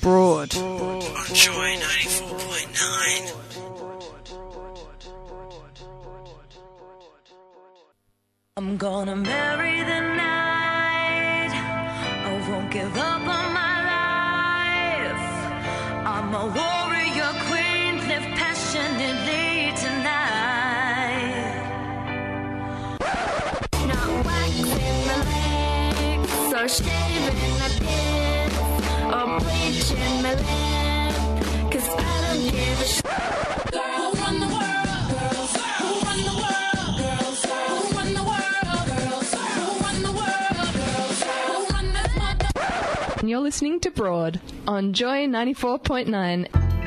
Broad. On 94.9. I'm gonna marry the night. I won't give up on my life. I'm a warrior queen, live passionately. Tonight, shaving. You're listening to Broad on Joy 94.9.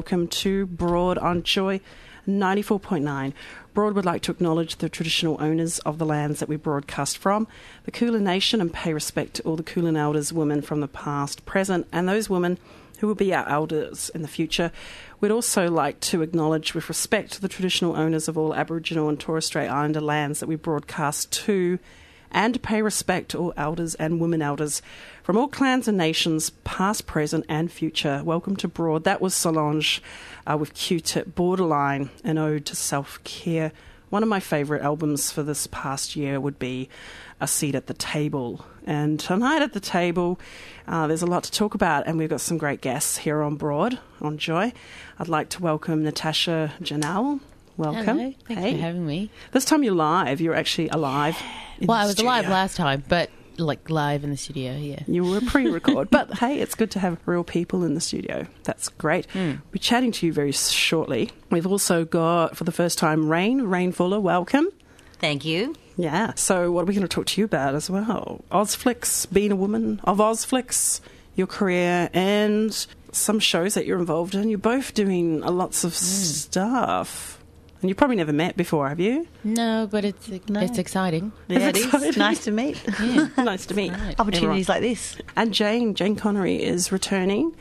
welcome to Broad on Joy 94.9. Broad would like to acknowledge the traditional owners of the lands that we broadcast from, the Kulin Nation, and pay respect to all the Kulin elders, women from the past, present, and those women who will be our elders in the future. We'd also like to acknowledge, with respect, the traditional owners of all Aboriginal and Torres Strait Islander lands that we broadcast to and pay respect to all elders and women elders from all clans and nations, past, present, and future. Welcome to Broad. That was Solange uh, with Q Tip Borderline, an ode to self care. One of my favourite albums for this past year would be A Seat at the Table. And tonight at the table, uh, there's a lot to talk about, and we've got some great guests here on Broad, on Joy. I'd like to welcome Natasha Jynel Welcome. Hello. Thanks Hey. for having me. This time you're live. You're actually alive. in Well, the I was alive last time, but like live in the studio. Yeah. You were pre-record, but hey, it's good to have real people in the studio. That's great. Hmm. We're chatting to you very shortly. We've also got, for the first time, Rain. Rain Fuller, welcome. Thank you. Yeah. So, what are we going to talk to you about as well? Ozflix, being a woman of Ozflix, your career, and some shows that you're involved in. You're both doing lots of stuff. And you've probably never met before, have you? No, but it's No. it's exciting. Yeah, It's it is. exciting. Nice to meet. Yeah. nice to meet. Right. Opportunities like this. And Jane, Jane Connery is returning.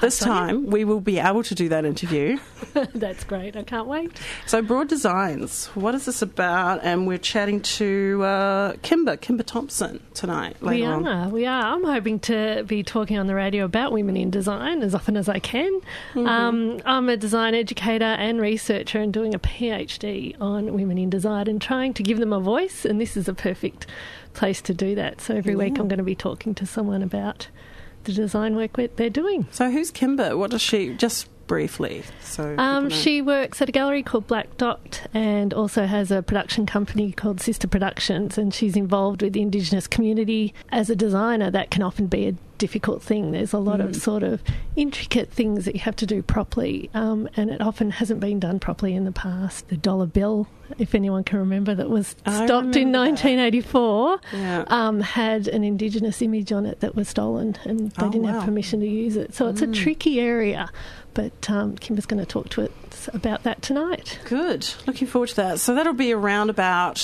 This time, we will be able to do that interview. That's great. I can't wait. So, Broad Designs, what is this about? And we're chatting to uh, Kimber, Kimber Thompson tonight. We Later on. are. We are. I'm hoping to be talking on the radio about women in design as often as I can. Mm-hmm. Um, I'm a design educator and researcher and doing a PhD on women in design and trying to give them a voice. And this is a perfect place to do that. So every week I'm going to be talking to someone about the design work they're doing. So, who's Kimber? What does she? Just briefly. So, Um, she works at a gallery called Blak Dot and also has a production company called Sister Productions. And she's involved with the Indigenous community. As a designer, that can often be a difficult thing. There's a lot Mm. of sort of intricate things that you have to do properly, um, and it often hasn't been done properly in the past. The dollar bill, if anyone can remember, that was stopped in 1984 Yeah. um, had an Indigenous image on it that was stolen, and they Oh, didn't wow. have permission to use it. So it's a tricky area. But um, Kimber's going to talk to us about that tonight. Good. Looking forward to that. So that'll be around about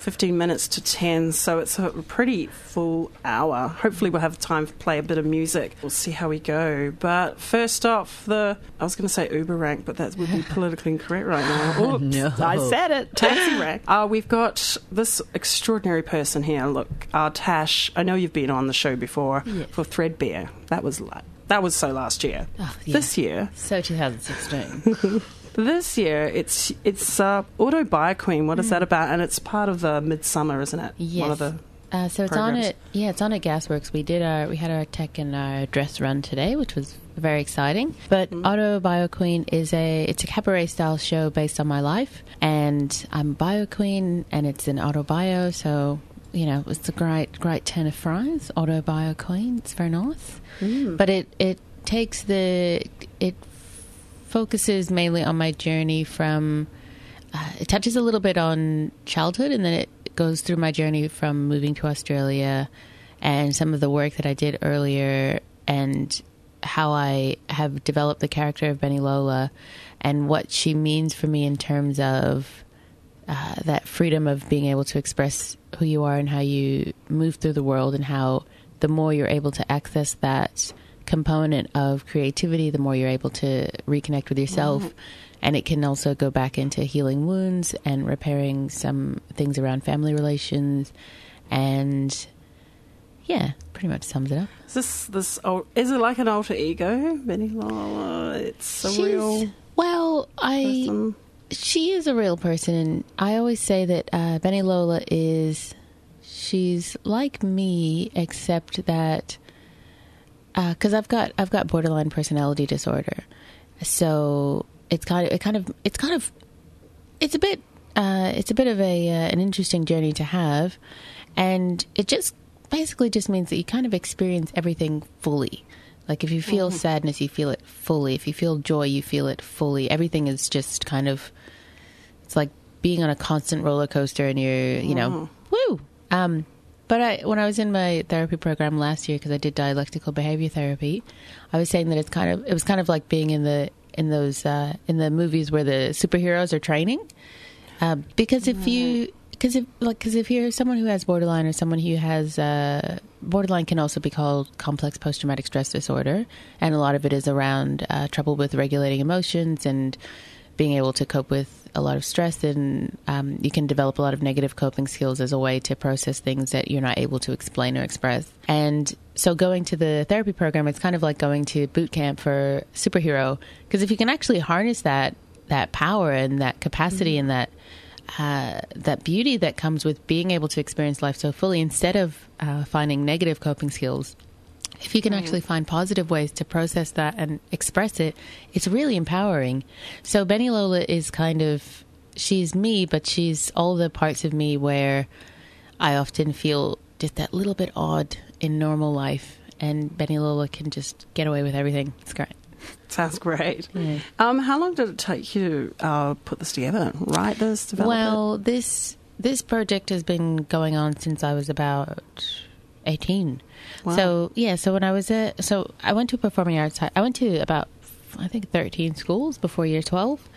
15 minutes to 10. So it's a pretty full hour. Hopefully, we'll have time for play a bit of music. We'll see how we go. But first off, the I was going to say Uber rank, but that would be politically incorrect right now. Oops, No. I said it. Taxi rank. Uh, we've got this extraordinary person here. Look, uh, Tash. I know you've been on the show before for Threadbare. That was like. That was so last year. Oh, yeah. This year, So 2016. this year, it's it's uh, Auto Bio Queen. What is that about? And it's part of the Midsumma, isn't it? Yes. One of the Uh, so it's on programs. it. Yeah, it's on at Gasworks. We did our we had our tech and our dress run today, which was very exciting. But Mm-hmm. Auto Bio Queen is a it's a cabaret style show based on my life, and I'm a Bio Queen, and it's an auto bio. So you know, it's a great great ten of fries. Auto Bio Queen. It's very nice, Mm. but it it takes the it focuses mainly on my journey from uh, it touches a little bit on childhood and then it goes through my journey from moving to Australia and some of the work that I did earlier and how I have developed the character of Benny Lola and what she means for me in terms of uh, that freedom of being able to express who you are and how you move through the world and how the more you're able to access that component of creativity, the more you're able to reconnect with yourself. And it can also go back into healing wounds and repairing some things around family relations. And yeah, pretty much sums it up. Is this this is it like an alter ego, Benny Lola? It's a She's- real well, I person. she is a real person and i always say that uh, benny lola is she's like me except that because i've got i've got borderline personality disorder so it's kind of it kind of it's kind of it's a bit uh, it's a bit of a uh, an interesting journey to have. And it just basically just means that you kind of experience everything fully. Like if you feel sadness you feel it fully. If you feel joy you feel it fully. Everything is just kind of it's like being on a constant roller coaster and you're you know woo! Um but I, when I was in my therapy program last year, because I did dialectical behavior therapy, I was saying that it's kind of it was kind of like being in the in those uh, in the movies where the superheroes are training, uh, because if you because if like because if you're someone who has borderline or someone who has uh, borderline can also be called complex post traumatic stress disorder, and a lot of it is around uh, trouble with regulating emotions and being able to cope with a lot of stress and um, you can develop a lot of negative coping skills as a way to process things that you're not able to explain or express and so going to the therapy program it's kind of like going to boot camp for superhero because if you can actually harness that that power and that capacity and that uh, that beauty that comes with being able to experience life so fully instead of uh, finding negative coping skills. If you can actually find positive ways to process that and express it, it's really empowering. So Benny Lola is kind of she's me, but she's all the parts of me where I often feel just that little bit odd in normal life, and Benny Lola can just get away with everything. It's great. Sounds great. Yeah. Um, how long did it take you to uh, put this together, write this, develop Well, this this project has been going on since I was about eighteen. Wow. So yeah, so when I was a so I went to a performing arts. I went to about I think thirteen schools before year twelve,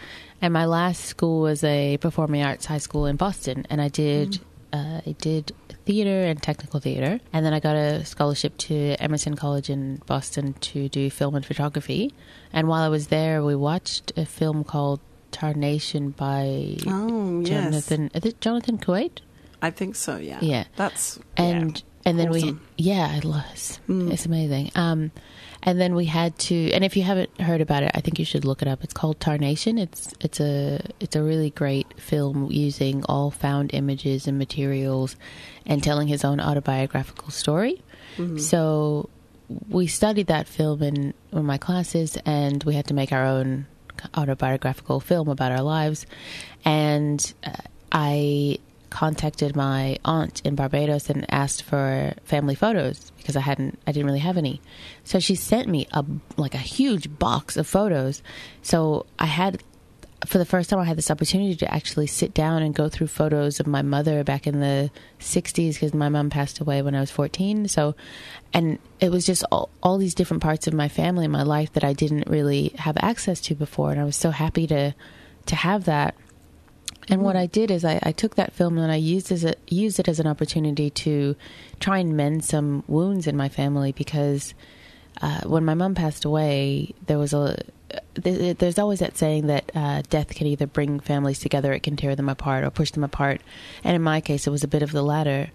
and my last school was a performing arts high school in Boston, and I did uh, I did theater and technical theater, and then I got a scholarship to Emerson College in Boston to do film and photography. And while I was there, we watched a film called Tarnation by? Oh, yes. Jonathan. Is it Jonathan Caouette? I think so, yeah. Yeah. That's. And yeah. And then we yeah, it was. Mm. It's amazing. Um, and then we had to. And if you haven't heard about it, I think you should look it up. It's called Tarnation. It's it's a it's a really great film using all found images and materials, and telling his own autobiographical story. Mm-hmm. So we studied that film in one of my classes, and we had to make our own autobiographical film about our lives. And uh, I contacted my aunt in Barbados and asked for family photos because I hadn't, I didn't really have any. So she sent me a like a huge box of photos. So I had for the first time, I had this opportunity to actually sit down and go through photos of my mother back in the 60s because my mom passed away when I was 14. So, and it was just all, all these different parts of my family and my life that I didn't really have access to before. And I was so happy to, to have that. And what I did is I, I took that film and I used as a, used it as an opportunity to try and mend some wounds in my family because uh, when my mom passed away, there was a th- there's always that saying that uh, death can either bring families together, it can tear them apart, or push them apart. And in my case, it was a bit of the latter.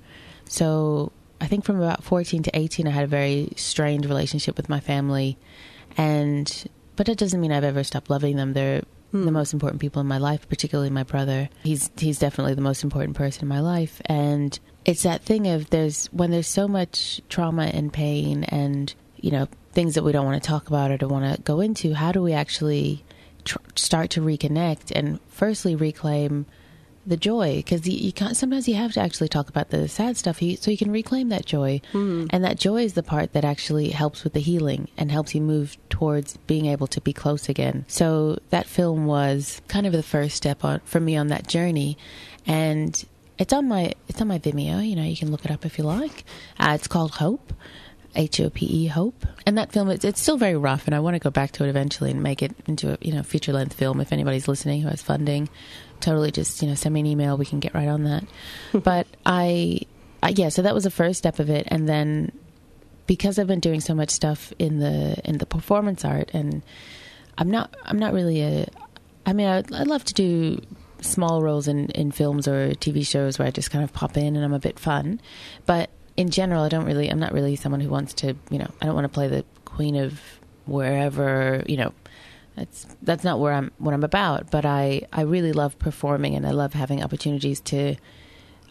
So I think from about 14 to 18, I had a very strained relationship with my family, and but it doesn't mean I've ever stopped loving them. They're Hmm. the most important people in my life, particularly my brother. He's he's definitely the most important person in my life, and it's that thing of there's when there's so much trauma and pain and you know things that we don't want to talk about or don't want to go into. How do we actually tr- start to reconnect and firstly reclaim the joy because you, you can't sometimes you have to actually talk about the sad stuff so you can reclaim that joy. And that joy is the part that actually helps with the healing and helps you move towards being able to be close again. So that film was kind of the first step on for me on that journey. And it's on my it's on my vimeo you know you can look it up if you like. Uh, it's called hope H O P E Hope, and that film it's, it's still very rough, and I want to go back to it eventually and make it into a you know feature length film. If anybody's listening who has funding, totally just you know send me an email. We can get right on that. but I, I, yeah, so that was the first step of it, and then because I've been doing so much stuff in the in the performance art, and I'm not I'm not really a. I mean, I'd, I'd love to do small roles in in films or TV shows where I just kind of pop in and I'm a bit fun, but in general, I don't really. I'm not really someone who wants to. You know, I don't want to play the queen of wherever. You know, that's that's not where I'm what I'm about. But I I really love performing and I love having opportunities to.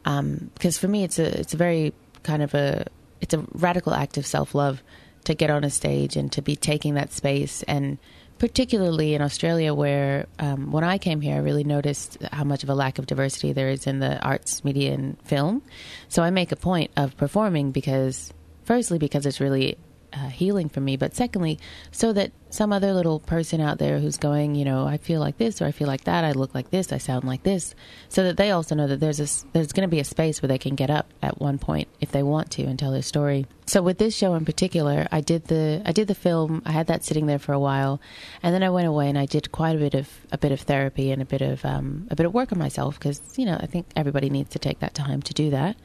Um, because for me, it's a it's a very kind of a it's a radical act of self love to get on a stage and to be taking that space and particularly in Australia, where um, when I came here, I really noticed how much of a lack of diversity there is in the arts, media, and film. So I make a point of performing because, firstly, because it's really uh, healing for me, but secondly, so that some other little person out there who's going, you know, I feel like this or I feel like that, I look like this, I sound like this, so that they also know that there's a, there's going to be a space where they can get up at one point if they want to and tell their story. So with this show in particular, I did the I did the film. I had that sitting there for a while, and then I went away and I did quite a bit of a bit of therapy and a bit of um, a bit of work on myself because you know I think everybody needs to take that time to do that.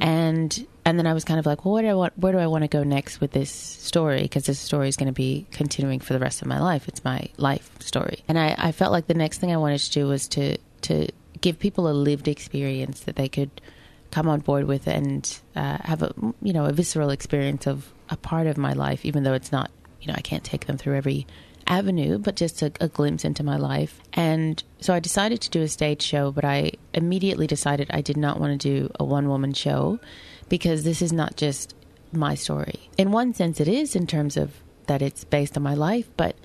And and then I was kind of like, well, where do I want where do I want to go next with this story? Because this story is going to be continuing for the rest of my life. It's my life story, and I, I felt like the next thing I wanted to do was to to give people a lived experience that they could come on board with and uh, have a you know a visceral experience of a part of my life, even though it's not you know I can't take them through every avenue, but just a, a glimpse into my life. And so I decided to do a stage show, but I immediately decided I did not want to do a one woman show because this is not just my story. In one sense, it is in terms of that it's based on my life, but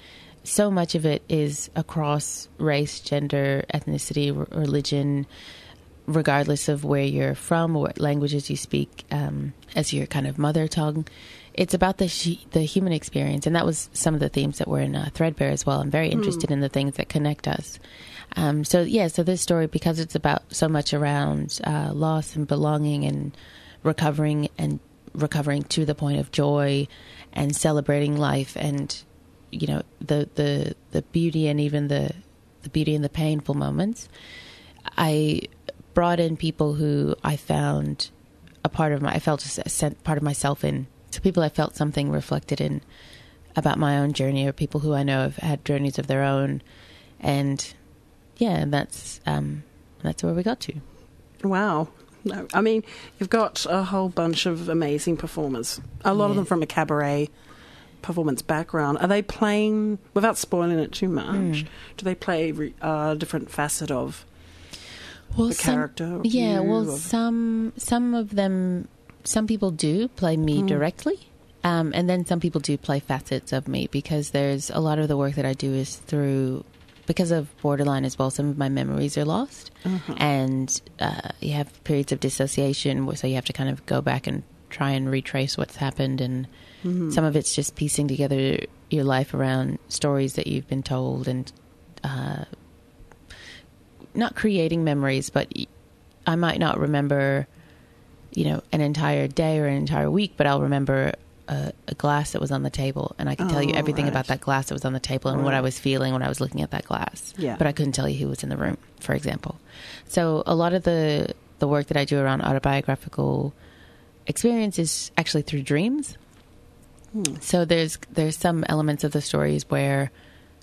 so much of it is across race, gender, ethnicity, r- religion, regardless of where you're from or what languages you speak um, as your kind of mother tongue. It's about the sh- the human experience, and that was some of the themes that were in uh, Threadbare as well. I'm very interested in the things that connect us. Um, so yeah, so this story because it's about so much around uh, loss and belonging and recovering and recovering to the point of joy and celebrating life and you know the the the beauty and even the the beauty and the painful moments. I brought in people who I found a part of my I felt a part of myself in. So people I felt something reflected in about my own journey, or people who I know have had journeys of their own, and yeah, that's um, that's where we got to. Wow. No, I mean, you've got a whole bunch of amazing performers. A lot of them from a cabaret performance background. Are they playing, without spoiling it too much, Hmm. do they play a uh, different facet of well, the character? of yeah, well, some some of them, some people do play me Hmm. directly, um, and then some people do play facets of me because there's a lot of the work that I do is through because of borderline as well. Some of my memories are lost, Uh-huh. and uh, you have periods of dissociation, so you have to kind of go back and try and retrace what's happened, and Mm-hmm. some of it's just piecing together your life around stories that you've been told and. Uh, not creating memories, but I might not remember, you know, an entire day or an entire week, but I'll remember a, a glass that was on the table, and I can tell you Oh, everything right. about that glass that was on the table and what I was feeling when I was looking at that glass. Yeah. But I couldn't tell you who was in the room, for example. So a lot of the the work that I do around autobiographical experience is actually through dreams. So there's there's some elements of the stories where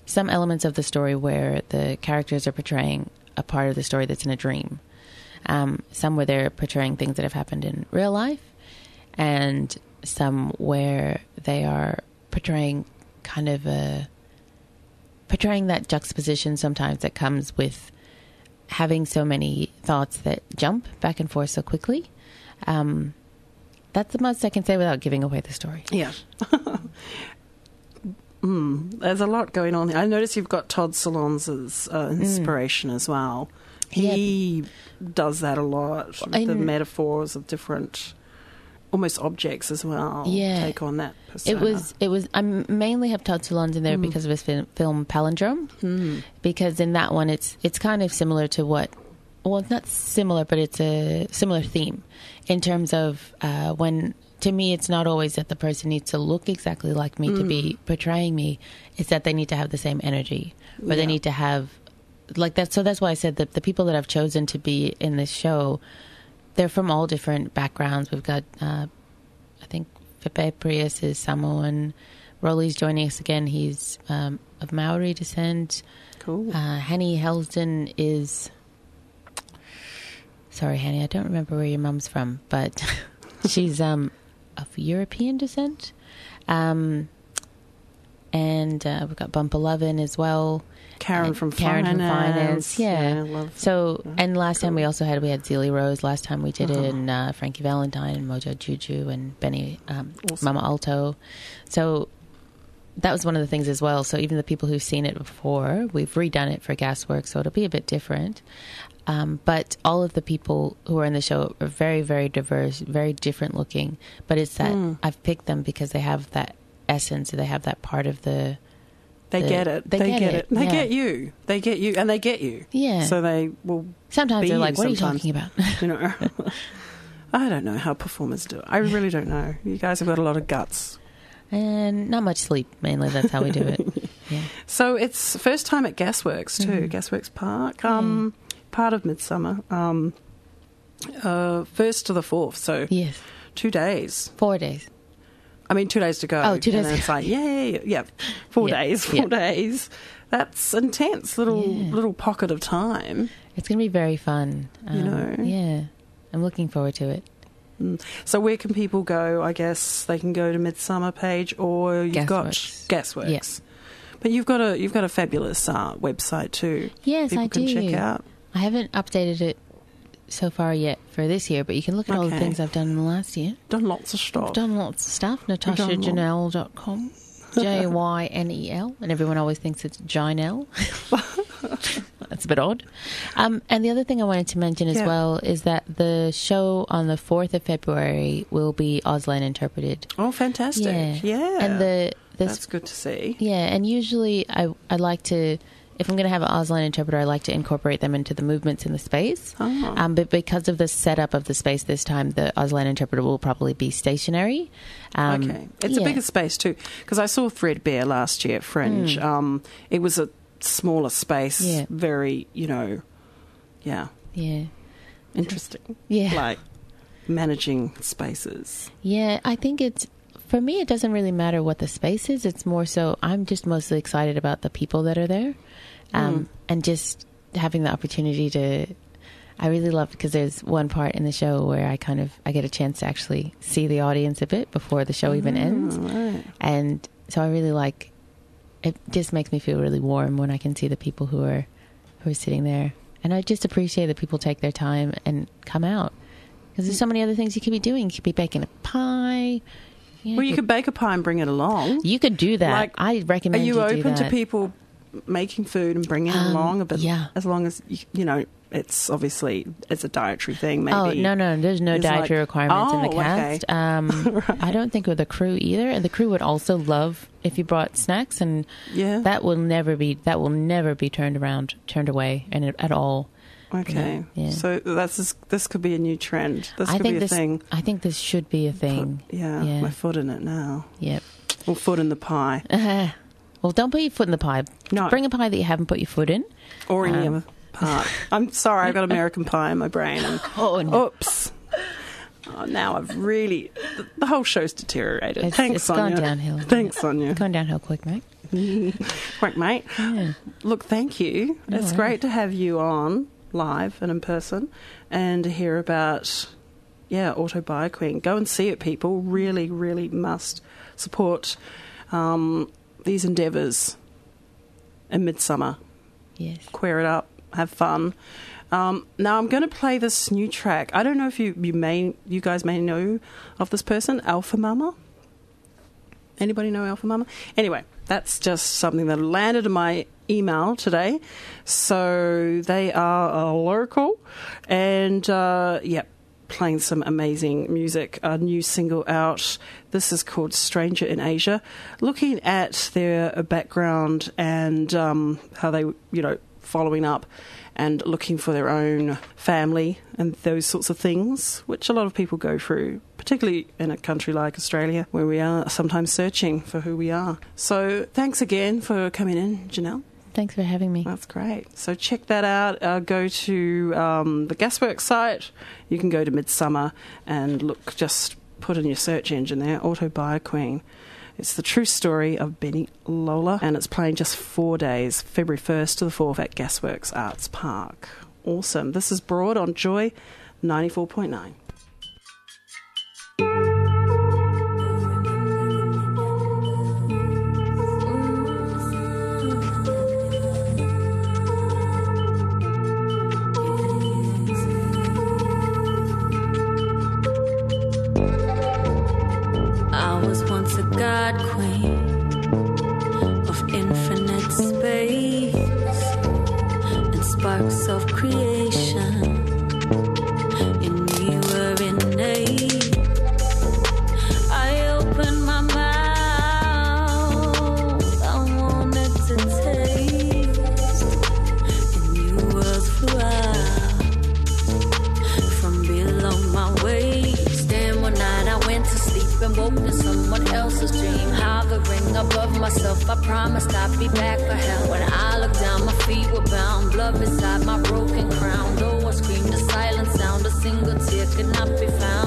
some elements of the story where the characters are portraying a part of the story that's in a dream. Um, some where they're portraying things that have happened in real life, and some where they are portraying kind of a portraying that juxtaposition sometimes that comes with having so many thoughts that jump back and forth so quickly. Um, that's the most I can say without giving away the story. Yeah. mm, there's a lot going on here. I notice you've got Todd Solondz's uh, Mm. inspiration as well. He does that a lot. the In- metaphors of different, almost objects as well. Yeah. Take on that persona. It was. It was. I mainly have Todd Solondz in there because of his film, film Palindrome. Mm. Because in that one, it's it's kind of similar to what. Well, it's not similar, but it's a similar theme in terms of uh, when. To me, it's not always that the person needs to look exactly like me to be portraying me. It's that they need to have the same energy, or Yeah. they need to have like that. So that's why I said that the people that I've chosen to be in this show, they're from all different backgrounds. We've got uh, I think Fepe Prius is Samoan. Rolly's joining us again. He's um, of Maori descent. cool. Uh, Henny Helsden is. Sorry, Henny, I don't remember where your mum's from, but she's um, of European descent. Um, and uh, we've got Bump Eleven as well. Karen from Karen from Finance. Finance, yeah. I love So, Yeah, and last time we also had we had Zelie Rose. Last time we did Uh-huh. it, and uh, Frankie Valentine and Mojo Juju and Benny um, Awesome. Mama Alto. So that was one of the things as well. So even the people who've seen it before, we've redone it for Gasworks, so it'll be a bit different. Um, but all of the people who are in the show are very, very diverse, very different looking. But it's that Mm. I've picked them because they have that essence, they have that part of the They the- get it. they They, get get, it, it. They yeah. get you. They get you, and they get you. yeah. So they will, Sometimes they're like, "What are you talking about?" you know. I don't know how performers do it. I really don't know. You guys have got a lot of guts. and not much sleep. Mainly, that's how we do it. Yeah. So it's first time at Gasworks too, Mhm. Gasworks Park, um, part of Midsumma. Um, uh, first to the fourth, so Yes. two days. Four days. I mean, two days to go. Oh, two And days then to it's like, yay, yeah, four Yeah, days, four yeah. days. That's intense. Little Yeah. little pocket of time. It's going to be very fun. You Um, know. Yeah. I'm looking forward to it. So where can people go? I guess they can go to Midsumma page, or you've got Gasworks. Gasworks. But you've got a you've got a fabulous uh, website too. Yes, People I can do. check out. I haven't updated it so far yet for this year, but you can look at all the things I've done in the last year. Done lots of stuff. I've done lots of stuff. NatashaJynel.com. J Y N E L. And everyone always thinks it's Janelle. That's a bit odd. Um, and the other thing I wanted to mention as Yeah. well is that the show on the 4th of February will be Auslan interpreted. Oh, fantastic! Yeah. Yeah, And the, the that's good to see. Yeah, and usually I I like to if I'm going to have an Auslan interpreter, I like to incorporate them into the movements in the space. Oh. Um, but because of the setup of the space this time, the Auslan interpreter will probably be stationary. Um, okay, it's yeah. a bigger space too because I saw Threadbare last year at Fringe. Um, it was a smaller space. Yeah. very you know, yeah, Yeah, interesting. Yeah. like managing spaces. yeah. I think it's for me. It doesn't really matter what the space is. It's more so I'm just mostly excited about the people that are there, um, and just having the opportunity to. I really love because there's one part in the show where I kind of I get a chance to actually see the audience a bit before the show even ends, Right. and so I really like. It just makes me feel really warm when I can see the people who are who are sitting there, and I just appreciate that people take their time and come out because there's so many other things you could be doing. You could be baking a pie. Yeah, Well, you could bake a pie and bring it along. you could do that. Like, I Are recommend you do open to people making food and bringing it Um, along a bit? yeah. As long as you, you know, it's obviously it's a dietary thing. Maybe. Oh no, no, there's no dietary like- requirements in the Oh, okay. cast. Um, I don't think with the crew either. And the crew would also love if you brought snacks, and Yeah. that will never be that will never be turned around, turned away, and at all. Okay. Yeah. So that's this, this could be a new trend. This I could think be a this. thing. I think this should be a thing. Put- yeah, yeah. my foot in it now. Yep. Or foot in the pie. Well, don't put your foot in the pie. No. Bring a pie that you haven't put your foot in. Or any Um. other part. I'm sorry, I've got American pie in my brain. And, Oh, no. Oops. Oh, now I've really. The, the whole show's deteriorated. It's- Thanks, it's Sonja. gone downhill. Thanks, Sonja. Going downhill quick, mate. Quick, mate. Yeah. Look, thank you. No it's worries. great to have you on live and in person and hear about, yeah, Auto Bio Queen. Go and see it, people. Really, really must support um, these endeavours in Midsumma. Yes. Queer it up, have fun. Um, now I'm going to play this new track. I don't know if you, you may you guys may know of this person, Alpha Mama. Anybody know Alpha Mama? Anyway, that's just something that landed in my email today. So they are a local, and uh, yeah, playing some amazing music. A new single out. This is called "Stranger in Asia." Looking at their background and um, how they, you know, following up and looking for their own family and those sorts of things, which a lot of people go through, particularly in a country like Australia, where we are sometimes searching for who we are. So, thanks again for coming in, Jynel. Thanks for having me. That's great. So, check that out. Uh, go to um, the Gasworks site. You can go to Midsumma and look, just put in your search engine there, Auto Bio Queen. It's the true story of Benny Lola, and it's playing just four days, February 1st to the 4th at Gasworks Arts Park. Awesome. This is Broad on Joy 94.9. I promised I'd be back for hell. When I looked down, my feet were bound, blood beside my broken crown. Though I screamed a silent sound, a single tear could not be found.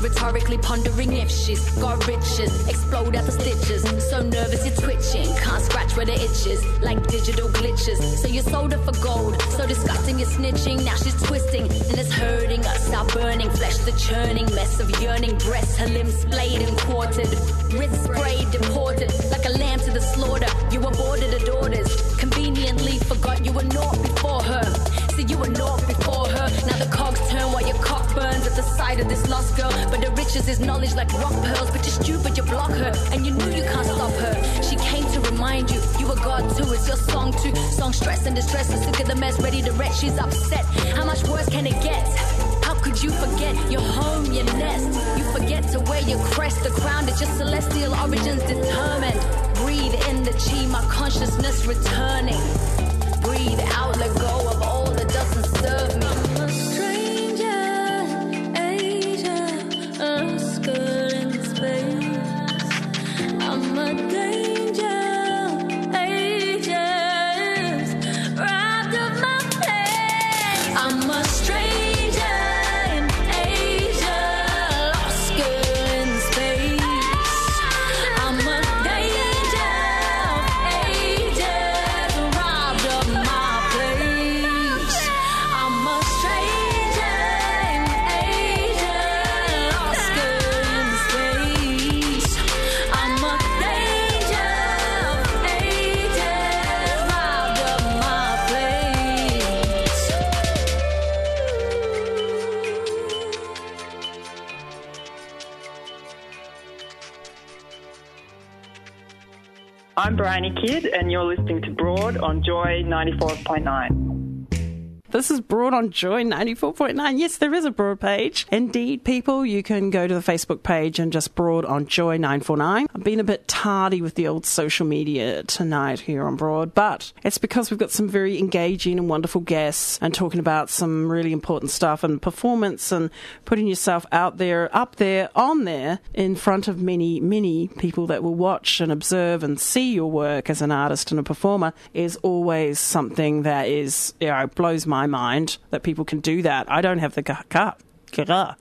Rhetorically pondering if she's got riches. Explode at the stitches. So nervous you're twitching. Can't scratch where the itches. Like digital glitches. So you sold her for gold. So disgusting you're snitching. Now she's twisting and it's hurting us. Our burning flesh, the churning mess of yearning breasts. Her limbs splayed and quartered. Wrist sprayed, deported. Like a lamb to the slaughter. You aborted her daughters. Conveniently forgot you were naught the sight of this lost girl. But the riches is knowledge like rock pearls. But you're stupid, you block her. And you knew you can't stop her. She came to remind you, you were God too. It's your song too. Song stress and distress. So sick of the mess, ready to wreck. She's upset. How much worse can it get? How could you forget your home, your nest? You forget to wear your crest, the crown that your celestial origins determined. Breathe in the chi, my consciousness returning. Breathe out, let go I'm Bryony Kidd, and you're listening to Broad on Joy 94.9. This is Broad on Joy 94.9. Yes, there is a Broad page. Indeed, people, you can go to the Facebook page and just Broad on Joy 949. I've been a bit tardy with the old social media tonight here on Broad, but it's because we've got some very engaging and wonderful guests and talking about some really important stuff and performance and putting yourself out there, up there, on there, in front of many, many people that will watch and observe and see your work as an artist and a performer is always something that is, you know, blows my mind that people can do that. I don't have the gut. gut. gut.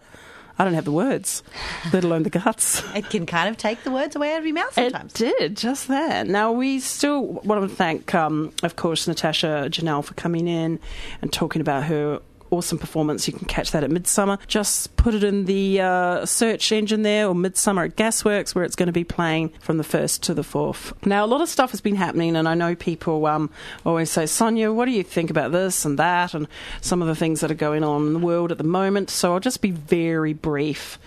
I don't have the words, let alone the guts. It can kind of take the words away out of your mouth sometimes. It did, just that. Now, we still want to thank, um, of course, Natasha Jynel for coming in and talking about her awesome performance. You can catch that at Midsumma. Just put it in the uh, search engine there, or Midsumma at Gasworks, where it's going to be playing from the 1st to the 4th. Now, a lot of stuff has been happening, and I know people um, always say, Sonja, what do you think about this and that, and some of the things that are going on in the world at the moment. So I'll just be very brief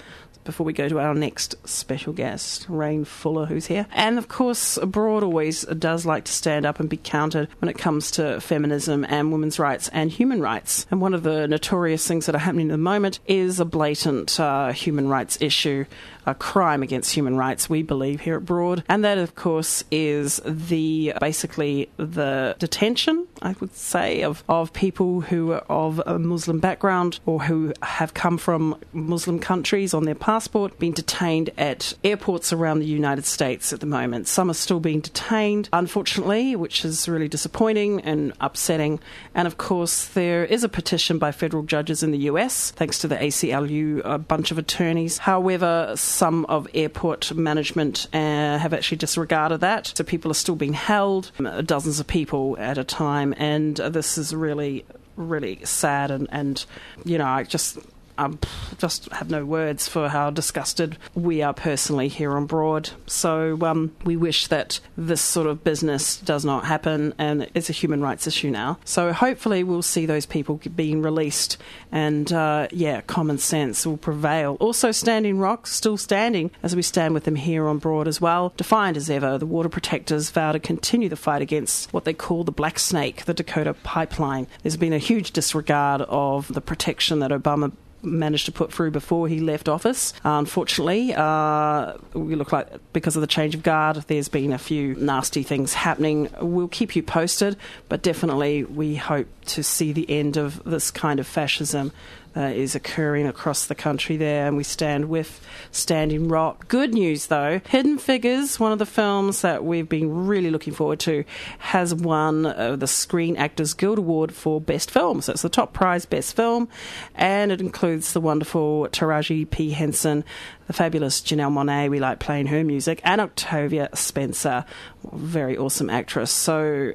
before we go to our next special guest, Rain Fuller, who's here. And of course, Abroad always does like to stand up and be counted when it comes to feminism and women's rights and human rights. And one of the notorious things that are happening at the moment is a blatant uh, human rights issue, a crime against human rights, we believe here at Broad. And that, of course, is the basically the detention, I would say, of, of people who are of a Muslim background or who have come from Muslim countries on their passport, being detained at airports around the United States at the moment. Some are still being detained, unfortunately, which is really disappointing and upsetting. And of course, there is a petition by federal judges in the US, thanks to the ACLU, a bunch of attorneys. However, some of airport management uh, have actually disregarded that. So people are still being held, uh, dozens of people at a time. And this is really, really sad. And, and you know, I just um, just have no words for how disgusted we are personally here on Broad. So um, we wish that this sort of business does not happen, and it's a human rights issue now. So hopefully we'll see those people being released, and uh, yeah, common sense will prevail. Also, Standing Rock still standing as we stand with them here on Broad as well. Defiant as ever, the water protectors vow to continue the fight against what they call the Black Snake, the Dakota pipeline. There's been a huge disregard of the protection that Obama managed to put through before he left office. Unfortunately, uh, we look like because of the change of guard, there's been a few nasty things happening. We'll keep you posted, but definitely we hope to see the end of this kind of fascism uh, is occurring across the country there, and we stand with Standing Rock. Good news though, Hidden Figures, one of the films that we've been really looking forward to, has won uh, the Screen Actors Guild Award for Best Film. So it's the top prize, Best Film, and it includes the wonderful Taraji P. Henson, the fabulous Janelle Monáe, we like playing her music, and Octavia Spencer, very awesome actress. So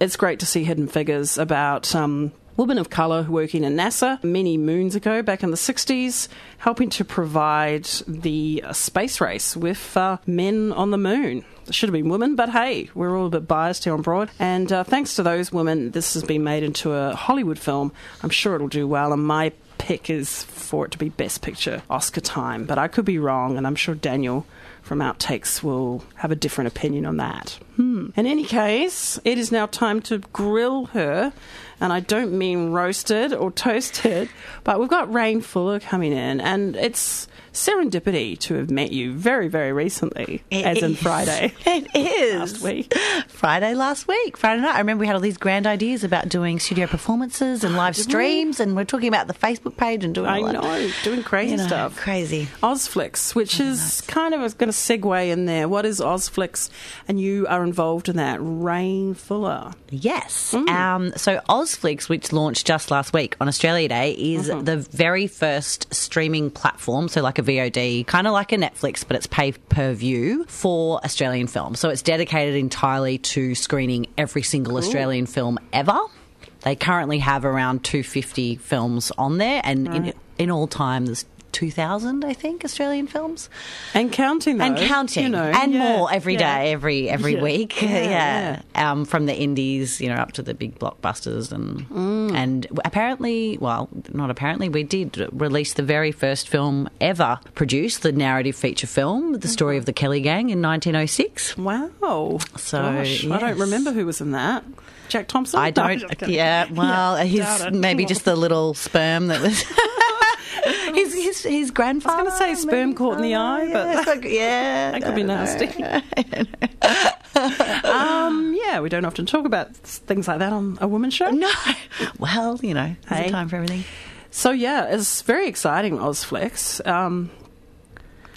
it's great to see Hidden Figures about um, women of colour working in NASA many moons ago, back in the 60s, helping to provide the uh, space race with uh, men on the moon. It should have been women, but hey, we're all a bit biased here on Broad. And uh, thanks to those women, this has been made into a Hollywood film. I'm sure it'll do well, and my pick is for it to be Best Picture Oscar time. But I could be wrong, and I'm sure Daniel from Outtakes will have a different opinion on that. Hmm. In any case, it is now time to grill her, and I don't mean roasted or toasted, but we've got Rain Fuller coming in, and it's serendipity to have met you very, very recently, It as in. Friday. It is. Last week. Friday last week. Friday night. I remember we had all these grand ideas about doing studio performances and live Didn't we? streams, and we're talking about the Facebook page and doing I all that. know, doing crazy You know, stuff. Crazy. Ozflix, which is kind of going to segue in there. What is Ozflix? And you are involved in that. Rain Fuller. Yes. Mm. Um, so Ozflix, which launched just last week on Australia Day, is Mm-hmm. the very first streaming platform, so like a VOD, kind of like a Netflix, but it's pay per view for Australian films. So it's dedicated entirely to screening every single Australian film ever. They currently have around 250 films on there, and in, in all time, there's 2,000, I think, Australian films. And counting, though. and counting, You know, and yeah. more every day, Yeah. every every Yeah. week. Yeah, Um, from the indies, you know, up to the big blockbusters, and and apparently, well, not apparently, we did release the very first film ever produced, the narrative feature film, the story of the Kelly Gang in 1906. Wow. So, Gosh, I don't remember who was in that. Jack Thompson? I don't. I'm yeah, well, his maybe just the little sperm that was. His, his, his grandfather. I was gonna say sperm caught in the Oh, eye, but- yeah, it's like- yeah, That could be nasty. Um, yeah, we don't often talk about things like that on a women's show. No. Well, you know, there's Hey. a time for everything. So yeah, it's very exciting, Ozflix. Um,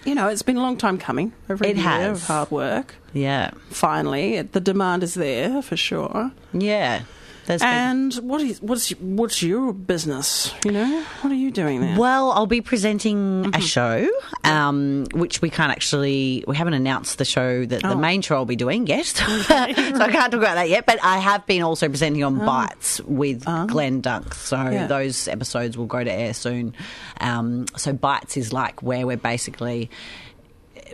you know, it's been a long time coming. Over a It year has. of hard work. Yeah. Finally, the demand is there for sure. Yeah. There's been- And what is what's what's your business? You know, what are you doing there? well, I'll be presenting Mm-hmm. a show, um, which we can't actually, we haven't announced the show that the Oh. main show I'll be doing yet. so I can't talk about that yet. But I have been also presenting on Bites with Glenn Dunk. So Oh. Yeah. those episodes will go to air soon. Um, so Bites is like where we're basically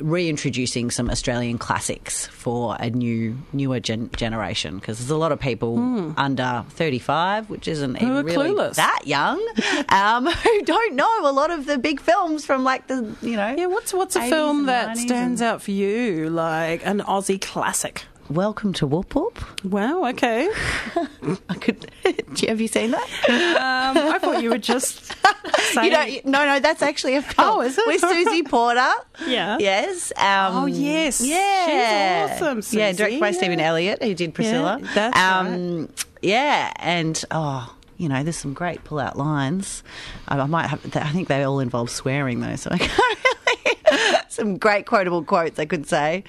reintroducing some Australian classics for a new newer gen- generation because there's a lot of people under 35 which isn't. Who even really clueless. that young um, who don't know a lot of the big films from like the you know yeah, what's what's a film that stands and- out for you, like an Aussie classic? Welcome to Woop Woop Wow, okay. I could have you seen that Um, I thought you were just saying. you don't no no that's actually a film Oh, is it? with Susie Porter Yeah. yes um, Oh, yes. yeah She's awesome, yeah directed by yeah. Stephan Elliott who did Priscilla Yeah, that's um, yeah and oh you know, there's some great pull-out lines. I, I might have. I think they all involve swearing though, so I can't really. some great quotable quotes I could say.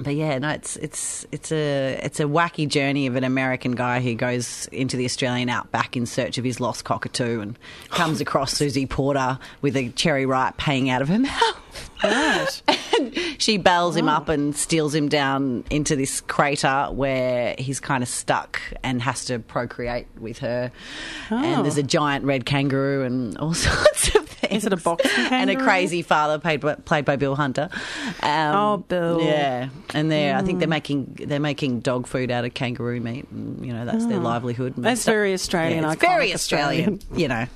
But yeah, no, it's it's it's a it's a wacky journey of an American guy who goes into the Australian outback in search of his lost cockatoo and comes oh. across Susie Porter with a cherry ripe hanging out of her mouth. Right. And she bails him up and steals him down into this crater where he's kind of stuck and has to procreate with her. And oh. there's a giant red kangaroo and all sorts of. Is it a boxing And a crazy father played by, played by Bill Hunter. Um, Oh, Bill. Yeah, and they're I think they're making they're making dog food out of kangaroo meat, and you know that's their livelihood. That's stuff. very Australian, Yeah, it's very Australian. Australian. You know,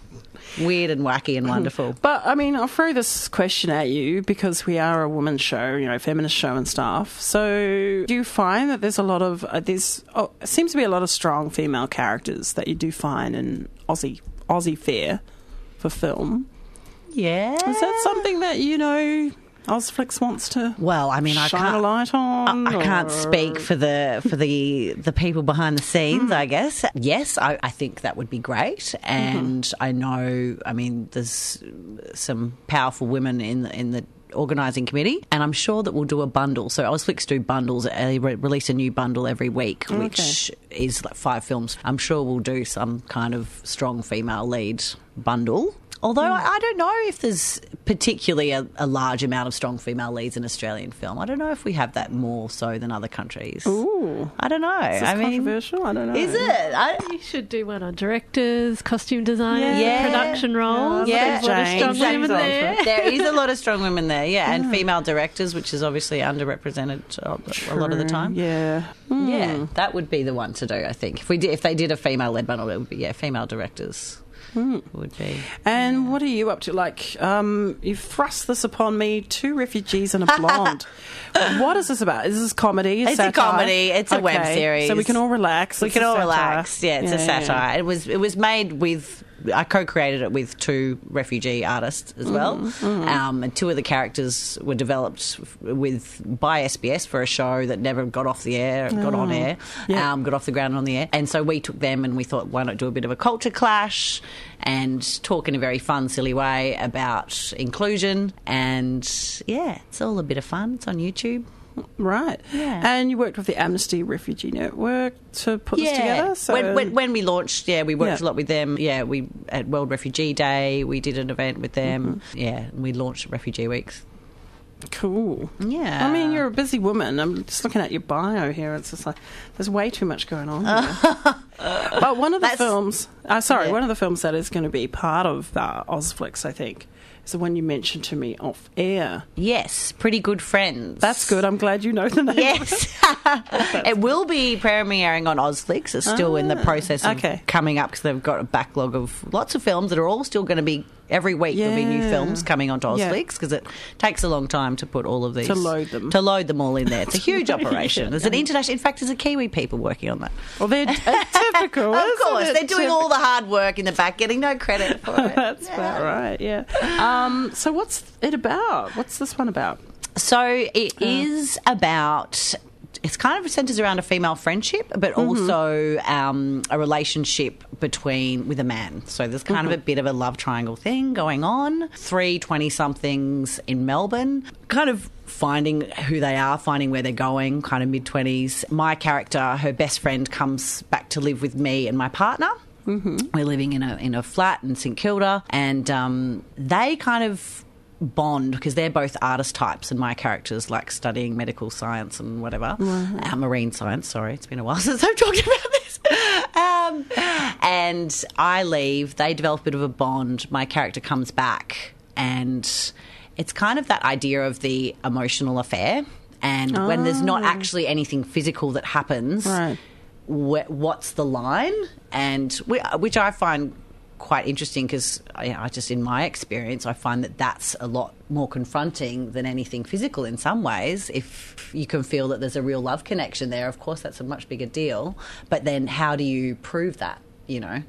weird and wacky and wonderful. But I mean, I'll throw this question at you because we are a women's show, you know, feminist show and stuff. So, do you find that there's a lot of uh, there's oh, seems to be a lot of strong female characters that you do find in Aussie Aussie fare for film? Yeah, Is that something that you know Ozflix wants to Well, I mean, I can't. a light on? I, I can't speak for the for the the people behind the scenes. Hmm. I guess yes, I, I think that would be great, mm-hmm. and I know. I mean, there's some powerful women in the, in the organising committee, and I'm sure that we'll do a bundle. So Ozflix do bundles; they re- release a new bundle every week, which is like five films. I'm sure we'll do some kind of strong female lead bundle. Although hmm. I, I don't know if there's particularly a, a large amount of strong female leads in Australian film. I don't know if we have that more so than other countries. Ooh. I don't know. Is this I mean, controversial? I don't know. is it? I, You should do one on directors, costume designers, Yeah. production roles. Yeah. There's a lot of strong Jane- women there. there is a lot of strong women there, yeah, and hmm. female directors, which is obviously underrepresented a, a lot of the time. Yeah. Yeah, hmm. that would be the one to do. I think if we did, if they did a female led bundle, it would be yeah, female directors would be. And what are you up to? Like, um, you thrust this upon me: two refugees and a blonde. what is this about? Is this comedy? It's a comedy. It's a web series. so we can all relax. We It's can all satire. relax. Yeah, it's a satire. It was it was made with. I co-created it with two refugee artists as well, Mm-hmm, um, and two of the characters were developed with by SBS for a show that never got off the air, got on air, Oh, Yeah. um, got off the ground on the air, and so we took them and we thought, why not do a bit of a culture clash and talk in a very fun, silly way about inclusion, and yeah, it's all a bit of fun. It's on YouTube. Right. Yeah. And you worked with the Amnesty Refugee Network to put this together. So when, when, when we launched, yeah, we worked Yeah. a lot with them. Yeah, we at World Refugee Day, we did an event with them. Mm-hmm. Yeah, and we launched Refugee Weeks. cool. Yeah, I mean, you're a busy woman. I'm just looking at your bio here. It's just like there's way too much going on. But one of the That's- films, uh, sorry, Yeah. one of the films that is going to be part of uh, Ozflix, I think, is the one you mentioned to me off air. yes, pretty good friends. That's good. I'm glad you know the name. Yes, it will be premiering on Ozflix. It's still in the process of Ah, okay. coming up because they've got a backlog of lots of films that are all still going to be every week. There'll be new films coming onto Yeah. Ozflix because it takes a long time to put all of these To load them. to load them all in there. It's a huge operation. There's an international. In fact, there's a Kiwi people working on that. Well, they're uh, typical. Of course, they're doing all the hard work in the back, getting no credit for it. That's about right. Yeah. Um, so what's it about? What's this one about? So it is about. It's kind of centers around a female friendship, but also um, a relationship between with a man. So there's kind of a bit of a love triangle thing going on. Three 20 somethings in Melbourne, kind of finding who they are, finding where they're going, kind of mid 20s. My character, her best friend, comes back to live with me and my partner. Mm-hmm. We're living in a in a flat in St Kilda, and um, they kind of bond because they're both artist types, and my character's like studying medical science and whatever, uh, marine science. Sorry, it's been a while since I've talked about this. Um, and I leave. They develop a bit of a bond. My character comes back, and it's kind of that idea of the emotional affair. And when there's not actually anything physical that happens, Right. wh- what's the line, and whi- which I find quite interesting because I, I just, in my experience, I find that that's a lot more confronting than anything physical in some ways. If you can feel that there's a real love connection there, of course, that's a much bigger deal. But then, how do you prove that? You know,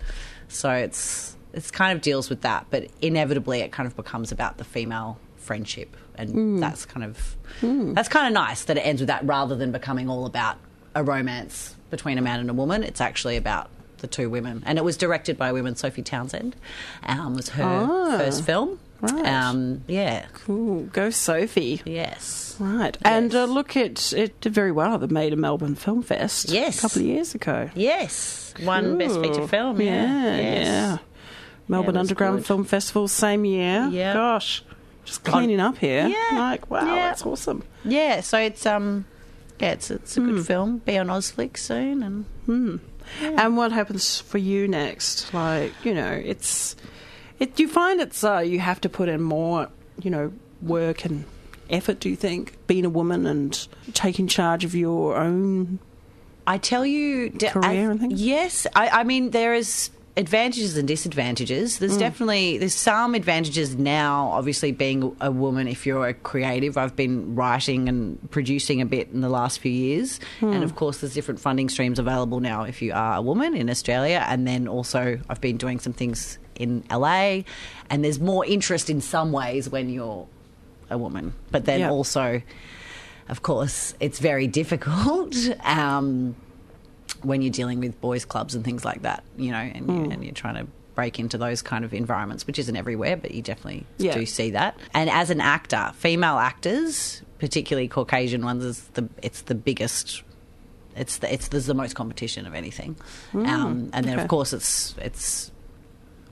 so it's it's kind of deals with that, but inevitably, it kind of becomes about the female friendship, and mm. that's kind of mm. that's kind of nice that it ends with that rather than becoming all about a romance between a man and a woman. It's actually about the two women, and it was directed by a woman. Sophie Townsend um, was her Ah, first film. right. Um, yeah. Ooh, go Sophie. Yes. Right. And uh, look, it it did very well at the Made in Melbourne Film Fest Yes. a couple of years ago. Yes. Won best feature film. Yeah. Yeah, Yes. yeah. Melbourne was Underground good. Film Festival, same year. Yeah. Gosh, just cleaning up here. Yeah. Like, wow, Yeah. that's awesome. Yeah. So it's um, yeah, it's it's a Hmm. good film. Be on Ozflix soon, and And what happens for you next? Like, you know, it's. It, do you find it's uh, you have to put in more, you know, work and effort? Do you think being a woman and taking charge of your own? I tell you, Career I- and things? Yes, I, I mean there is advantages and disadvantages. Mm. There's definitely there's some advantages now. Obviously, being a woman, if you're a creative, I've been writing and producing a bit in the last few years, Hmm. and of course, there's different funding streams available now if you are a woman in Australia. And then also, I've been doing some things in LA, and there's more interest in some ways when you're a woman. But then Yeah. also, of course, it's very difficult. Um, when you're dealing with boys' clubs and things like that, you know, and, Mm. you, and you're trying to break into those kind of environments, which isn't everywhere, but you definitely Yeah. do see that. And as an actor, female actors, particularly Caucasian ones, is the it's the biggest. It's the, it's there's the most competition of anything, um, and then okay. of course it's it's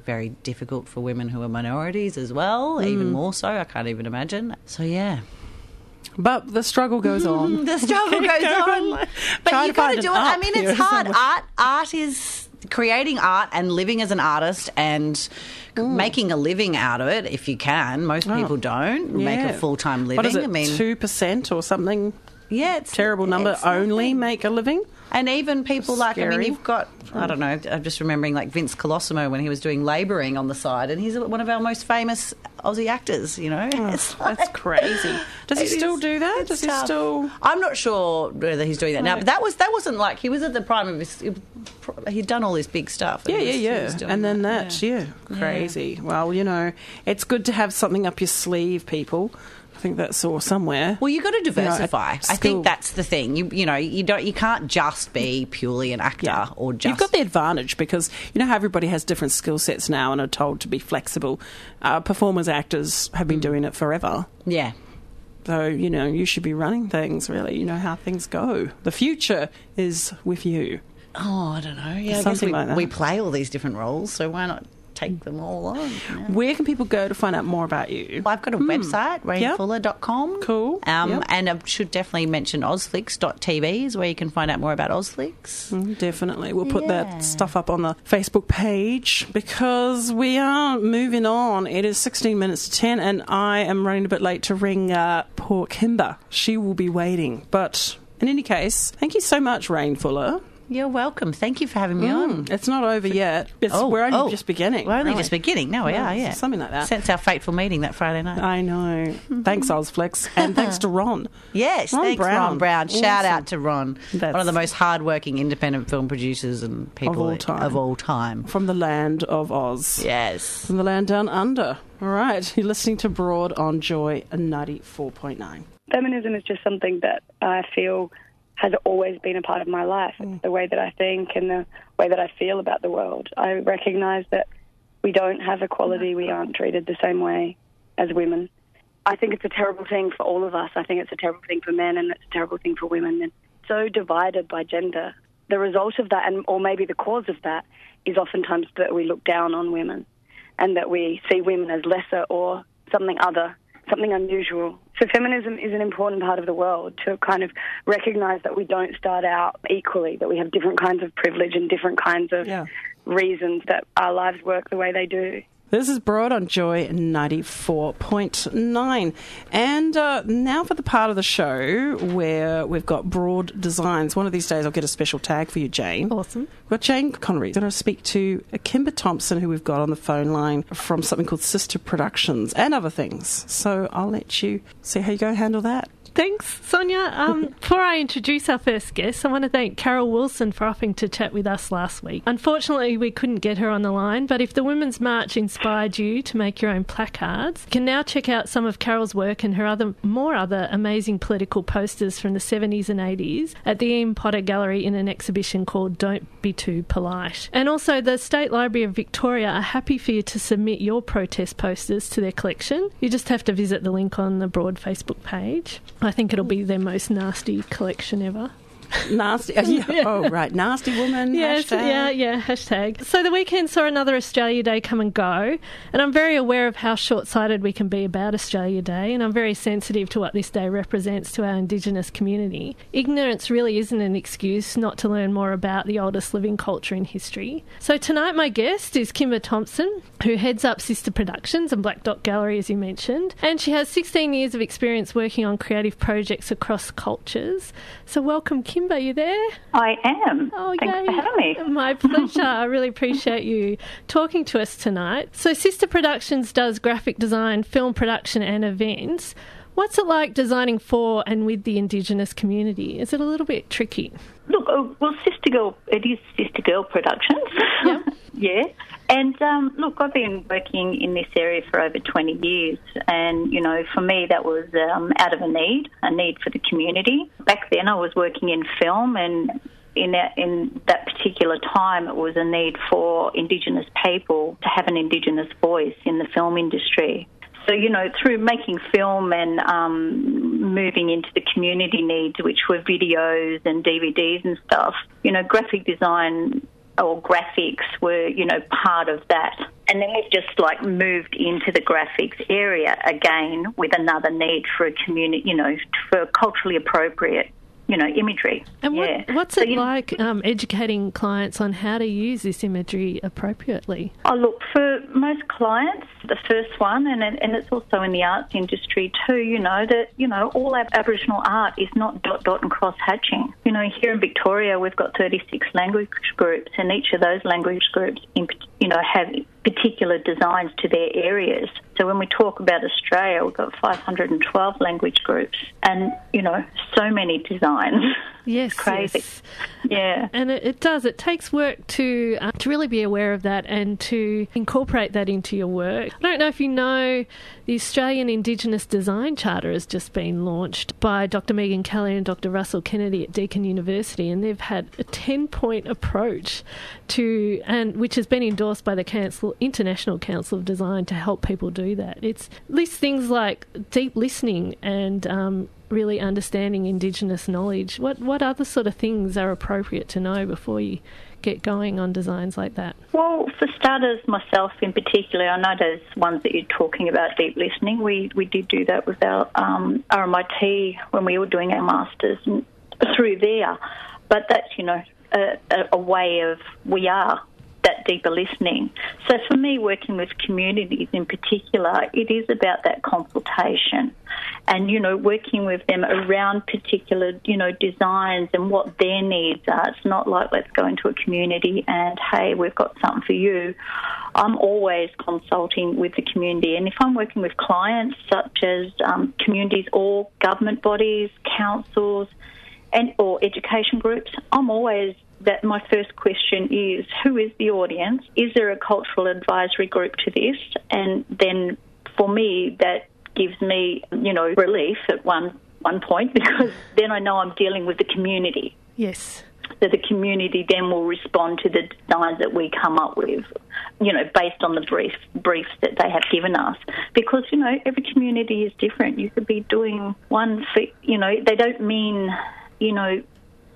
very difficult for women who are minorities as well, even more so. I can't even imagine. So yeah, But the struggle goes on. the struggle goes going. on. But you got to do it. I mean, it's hard. somewhere. Art, art is creating art and living as an artist and making a living out of it if you can. Most people don't make Mm. Oh. Yeah. a full time living. What is it? I mean, two percent or something? yeah, it's Terrible number. it's Only nothing. make a living. And even people like, I mean, you've got, I don't know, I'm just remembering like Vince Colosimo when he was doing labouring on the side, and he's one of our most famous Aussie actors, you know? Oh, it's That's like- crazy. Does he still do that? Does he still? I'm not sure whether he's doing that now, but that was that wasn't like he was at the prime of his. He'd done all this big stuff. Yeah, He yeah, yeah. And then that, yeah. Yeah. crazy. Well, you know, it's good to have something up your sleeve, people. I think that's all somewhere. Well, you've got to diversify. I think that's the thing. You you know you don't you can't just be purely an actor or just You've got the advantage because you know how everybody has different skill sets now and are told to be flexible. Uh, performers, actors have Mm. been doing it forever. yeah. So, you know, you should be running things, really. You know how things go. The future is with you. Oh, I don't know. Yeah, Something we, like that. we play all these different roles, so why not take them all on? you know? Where can people go to find out more about you? Well, I've got a website, rainfuller.com. Hmm. Cool. Um, Yep. And I should definitely mention ozflix.tv is where you can find out more about Ozflix. Mm, Definitely. We'll put Yeah. that stuff up on the Facebook page because we are moving on. It is 16 minutes to 10, and I am running a bit late to ring uh, poor Kimba. She will be waiting. But in any case, thank you so much, Rain Fuller. You're welcome. Thank you for having me on. Mm, it's not over yet. It's, Oh, we're only oh. just beginning. We're only really. just beginning. No, we Yeah, are, yeah. something like that. Since our fateful meeting that Friday night. I know. Thanks, Ozflix. And thanks to Ron. Yes, Ron thanks, Brown. Ron Brown. Shout Awesome. out to Ron, That's- one of the most hardworking independent film producers and people of all time. Of all time. From the land of Oz. Yes. From the land down under. All right. You're listening to Broad on Joy 94.9. feminism is just something that I feel has always been a part of my life. It's the way that I think and the way that I feel about the world. I recognize that we don't have equality, we aren't treated the same way as women. I think it's a terrible thing for all of us. I think it's a terrible thing for men and it's a terrible thing for women. And so divided by gender. The result of that, and or maybe the cause of that, is oftentimes that we look down on women and that we see women as lesser or something other, something unusual. So feminism is an important part of the world to kind of recognize that we don't start out equally, that we have different kinds of privilege and different kinds of Yeah. reasons that our lives work the way they do. This is Broad on Joy 94.9. And uh, now for the part of the show where we've got Broad Designs. One of these days I'll get a special tag for you, Jane. Awesome. We've got Jane Connery. going to speak to Kimba Thompson, who we've got on the phone line from something called Sister Productions and other things. So I'll let you see how you go handle that. Thanks, Sonja. Um, before I introduce our first guest, I want to thank Carol Wilson for offering to chat with us last week. Unfortunately, we couldn't get her on the line, but if the Women's March inspired you to make your own placards, you can now check out some of Carol's work and her other, more other amazing political posters from the 70s and 80s at the Ian Potter Gallery in an exhibition called Don't Be Too Polite. And also, the State Library of Victoria are happy for you to submit your protest posters to their collection. You just have to visit the link on the Broad Facebook page. I think it'll be their most nasty collection ever. Nasty. oh, yeah. Oh, right. Nasty woman. Yes, hashtag. yeah, yeah, hashtag. So the weekend saw another Australia Day come and go, and I'm very aware of how short sighted we can be about Australia Day, and I'm very sensitive to what this day represents to our Indigenous community. Ignorance really isn't an excuse not to learn more about the oldest living culture in history. So tonight, my guest is Kimba Thompson, who heads up Sister Productions and Blak Dot Gallery, as you mentioned, and she has 16 years of experience working on creative projects across cultures. So welcome, Kimba. Are you there? I am. Oh, Thanks yay. for having me. My pleasure. I really appreciate you talking to us tonight. So, Sister Productions does graphic design, film production, and events. What's it like designing for and with the Indigenous community? Is it a little bit tricky? Look, oh, well, Sista Girl, it is Sista Girl Productions. Yeah. yeah. And um, look, I've been working in this area for over 20 years. And, you know, for me, that was um, out of a need, a need for the community. Back then, I was working in film, and in that, in that particular time, it was a need for Indigenous people to have an Indigenous voice in the film industry. So, you know, through making film and um, moving into the community needs, which were videos and DVDs and stuff, you know, graphic design or graphics were, you know, part of that. And then we've just like moved into the graphics area again with another need for a community, you know, for culturally appropriate, you know, imagery. And what, yeah. what's So, it know, like um, educating clients on how to use this imagery appropriately? Oh, look, for most clients, the first one, and, and it's also in the arts industry too, you know, that, you know, all ab- Aboriginal art is not dot, dot and cross hatching. You know, here in Victoria, we've got 36 language groups, and each of those language groups, in, you know, have particular designs to their areas. So when we talk about Australia, we've got 512 language groups and, you know, so many designs. Yes, crazy. yes. Yeah. And it, it does. It takes work to uh, to really be aware of that and to incorporate that into your work. I don't know if you know, the Australian Indigenous Design Charter has just been launched by Dr. Megan Kelly and Dr. Russell Kennedy at Deakin University, and they've had a ten point approach to and which has been endorsed by the Council International Council of Design to help people do that. It's lists things like deep listening and um, really understanding Indigenous knowledge. What what other sort of things are appropriate to know before you get going on designs like that? Well, for starters, myself in particular, I know those ones that you're talking about, deep listening. We we did do that with our um, RMIT when we were doing our masters through there. But that's you know a, a, a way of we are deeper listening. So for me, working with communities in particular, it is about that consultation and, you know, working with them around particular, you know, designs and what their needs are. It's not like let's go into a community and, hey, we've got something for you. I'm always consulting with the community. And if I'm working with clients such as um, communities or government bodies, councils, and or education groups, I'm always that my first question is who is the audience? Is there a cultural advisory group to this? And then for me that gives me, you know, relief at one one point because then I know I'm dealing with the community. Yes. So the community then will respond to the designs that we come up with, you know, based on the brief briefs that they have given us. Because you know every community is different. You could be doing one, you know, they don't mean, you know,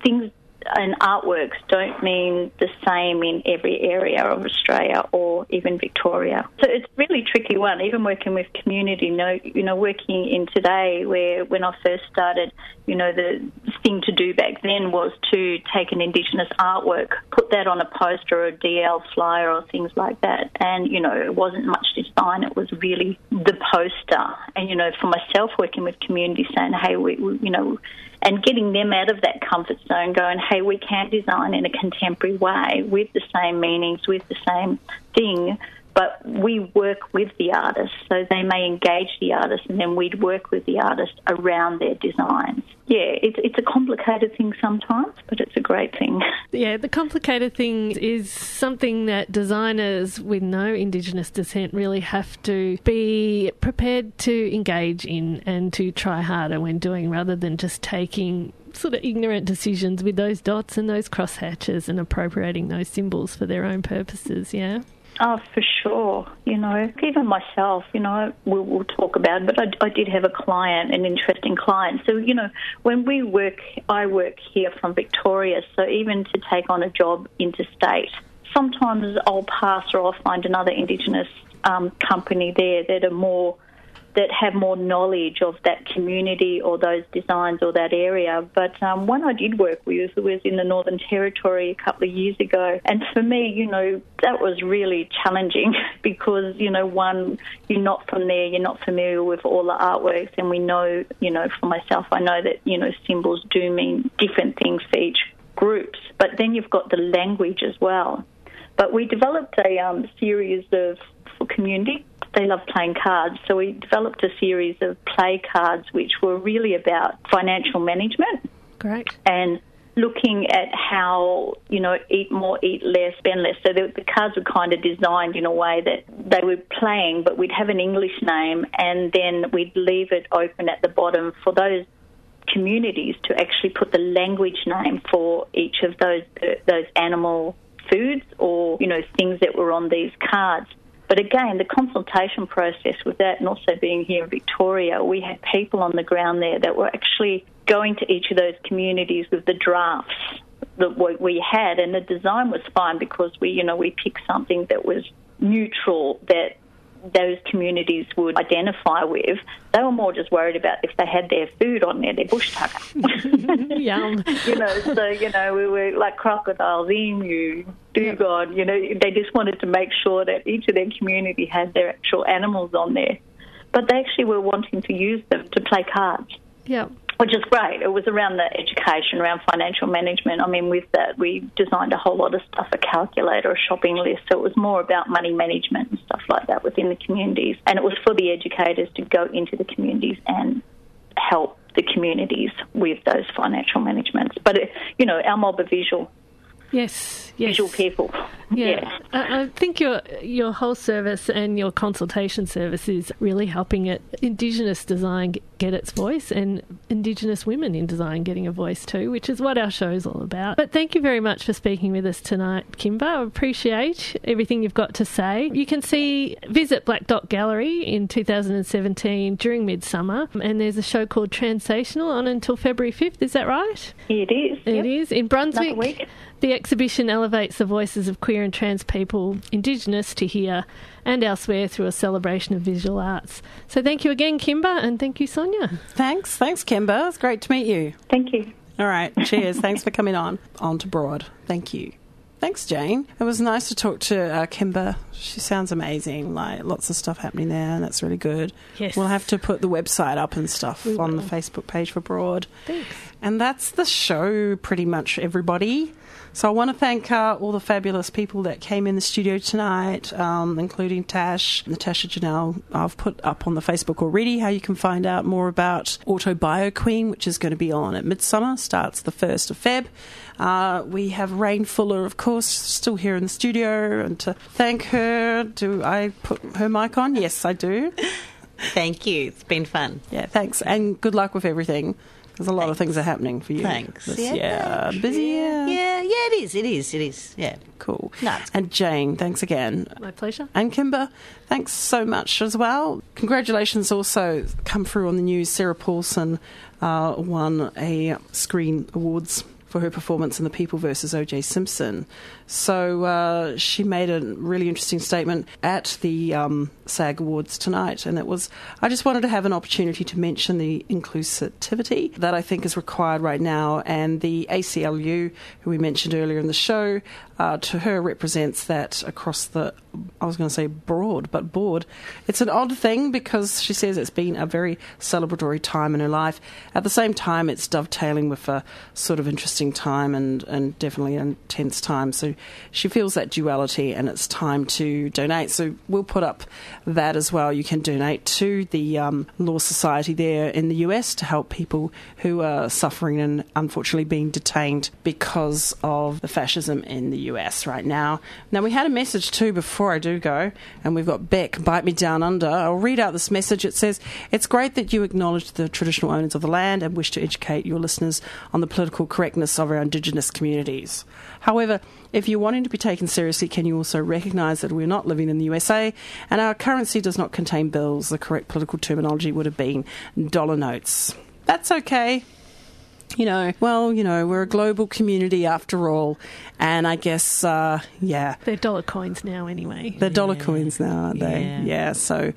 things and artworks don't mean the same in every area of Australia or even Victoria. So it's really tricky one, even working with community. You know, you know, working in today where when I first started, you know, the thing to do back then was to take an Indigenous artwork, put that on a poster or a DL flyer or things like that. And, you know, it wasn't much design, it was really the poster. And, you know, for myself working with community saying, hey, we, we you know, and getting them out of that comfort zone, going, hey, we can design in a contemporary way with the same meanings, with the same thing, but we work with the artist, so they may engage the artist, and then we'd work with the artist around their designs. Yeah, it's it's a complicated thing sometimes, but it's a great thing. Yeah, the complicated thing is something that designers with no Indigenous descent really have to be prepared to engage in and to try harder when doing rather than just taking sort of ignorant decisions with those dots and those crosshatches and appropriating those symbols for their own purposes, yeah? Oh, for sure. You know, even myself, you know, we'll, we'll talk about it, but I, I did have a client, an interesting client. So, you know, when we work, I work here from Victoria, so even to take on a job interstate, sometimes I'll pass or I'll find another Indigenous um, company there that are more that have more knowledge of that community or those designs or that area. But um, one I did work with was in the Northern Territory a couple of years ago. And for me, you know, that was really challenging because, you know, one, you're not from there, you're not familiar with all the artworks. And we know, you know, for myself, I know that, you know, symbols do mean different things for each groups. But then you've got the language as well. But we developed a um, series of community. They love playing cards, so we developed a series of play cards which were really about financial management Great. and looking at how you know eat more, eat less, spend less. So the, the cards were kind of designed in a way that they were playing, but we'd have an English name, and then we'd leave it open at the bottom for those communities to actually put the language name for each of those those animal foods or you know things that were on these cards. But again, the consultation process with that, and also being here in Victoria, we had people on the ground there that were actually going to each of those communities with the drafts that we- had, and the design was fine because we, you know, we picked something that was neutral that those communities would identify with. They were more just worried about if they had their food on there, their bush tucker. Yum. you know, so, you know, we were like crocodiles, emu, dugong, you know, they just wanted to make sure that each of their community had their actual animals on there. But they actually were wanting to use them to play cards Yeah. Which is great. It was around the education, around financial management. I mean, with that, we designed a whole lot of stuff, a calculator, a shopping list. So it was more about money management and stuff like that within the communities. And it was for the educators to go into the communities and help the communities with those financial managements. But, it, you know, our mob are visual, Yes. Yes. visual people. Yeah, I, I think your your whole service and your consultation service is really helping it Indigenous design get its voice and Indigenous women in design getting a voice too, which is what our show's all about. But thank you very much for speaking with us tonight, Kimba. I appreciate everything you've got to say. You can see visit Blak Dot Gallery in 2017 during Midsumma, and there's a show called Transational on until February 5th. Is that right? It is. It yep. is in Brunswick. The exhibition elevates the voices of queer and trans people, Indigenous to here and elsewhere, through a celebration of visual arts. So, thank you again, Kimba, and thank you, Sonja. Thanks. Thanks, Kimba. It's great to meet you. Thank you. All right. Cheers. Thanks for coming on. On to Broad. Thank you. Thanks, Jane. It was nice to talk to uh, Kimba. She sounds amazing. Like lots of stuff happening there, and that's really good. Yes. We'll have to put the website up and stuff We on the. Facebook page for Broad. Thanks. And that's the show, pretty much, everybody. So I want to thank uh, all the fabulous people that came in the studio tonight, um, including Tash, Natasha Jynel. I've put up on the Facebook already how you can find out more about Auto Bio Queen, which is going to be on at Midsumma, starts the 1st of Feb. Uh, we have Rain Fuller, of course, still here in the studio. And to thank her, do I put her mic on? Yes, I do. Thank you. It's been fun. Yeah, thanks. And good luck with everything. Because a lot of things are happening for you. Thanks. This Yeah, year. Busy year. Yeah, yeah, it is. It is. It is. Yeah. Cool. No, and Jane, thanks again. My pleasure. And Kimba, thanks so much as well. Congratulations also come through on the news. Sarah Paulson uh, won a Screen Awards for her performance in The People versus O.J. Simpson. So uh, she made a really interesting statement at the um, SAG Awards tonight, and it was I just wanted to have an opportunity to mention the inclusivity that I think is required right now, and the ACLU, who we mentioned earlier in the show, uh, to her represents that across the I was going to say broad, but board. It's an odd thing because she says it's been a very celebratory time in her life. At the same time, it's dovetailing with a sort of interesting time and, and definitely an intense time. So she feels that duality and it's time to donate. So we'll put up that as well. You can donate to the um, Law Society there in the US to help people who are suffering and unfortunately being detained because of the fascism in the US right now. Now, we had a message too before I do go, and we've got Beck, Bite Me Down Under. I'll read out this message. It says, It's great that you acknowledge the traditional owners of the land and wish to educate your listeners on the political correctness of our Indigenous communities. However, if you're wanting to be taken seriously, can you also recognise that we're not living in the USA and our currency does not contain bills? The correct political terminology would have been dollar notes. That's okay you know, well, you know, we're a global community after all, and I guess, uh, yeah, They're dollar coins now, anyway. they're dollar coins now, aren't they? Yeah. Yeah. So,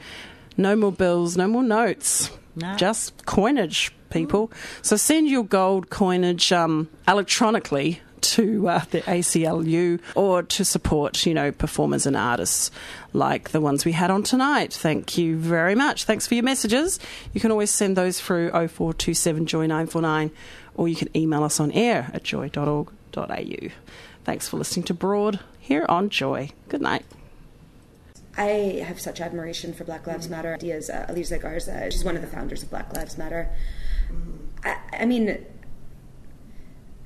no more bills, no more notes, No. just coinage, people. So send your gold coinage um, electronically to uh, the ACLU or to support, you know, performers and artists like the ones we had on tonight. Thank you very much. Thanks for your messages. You can always send those through 0427 Joy 949 or you can email us on air at joy.org.au. Thanks for listening to Broad here on Joy. Good night. I have such admiration for Black Lives Matter ideas. Uh, Garza, she's one of the founders of Black Lives Matter. I, I mean,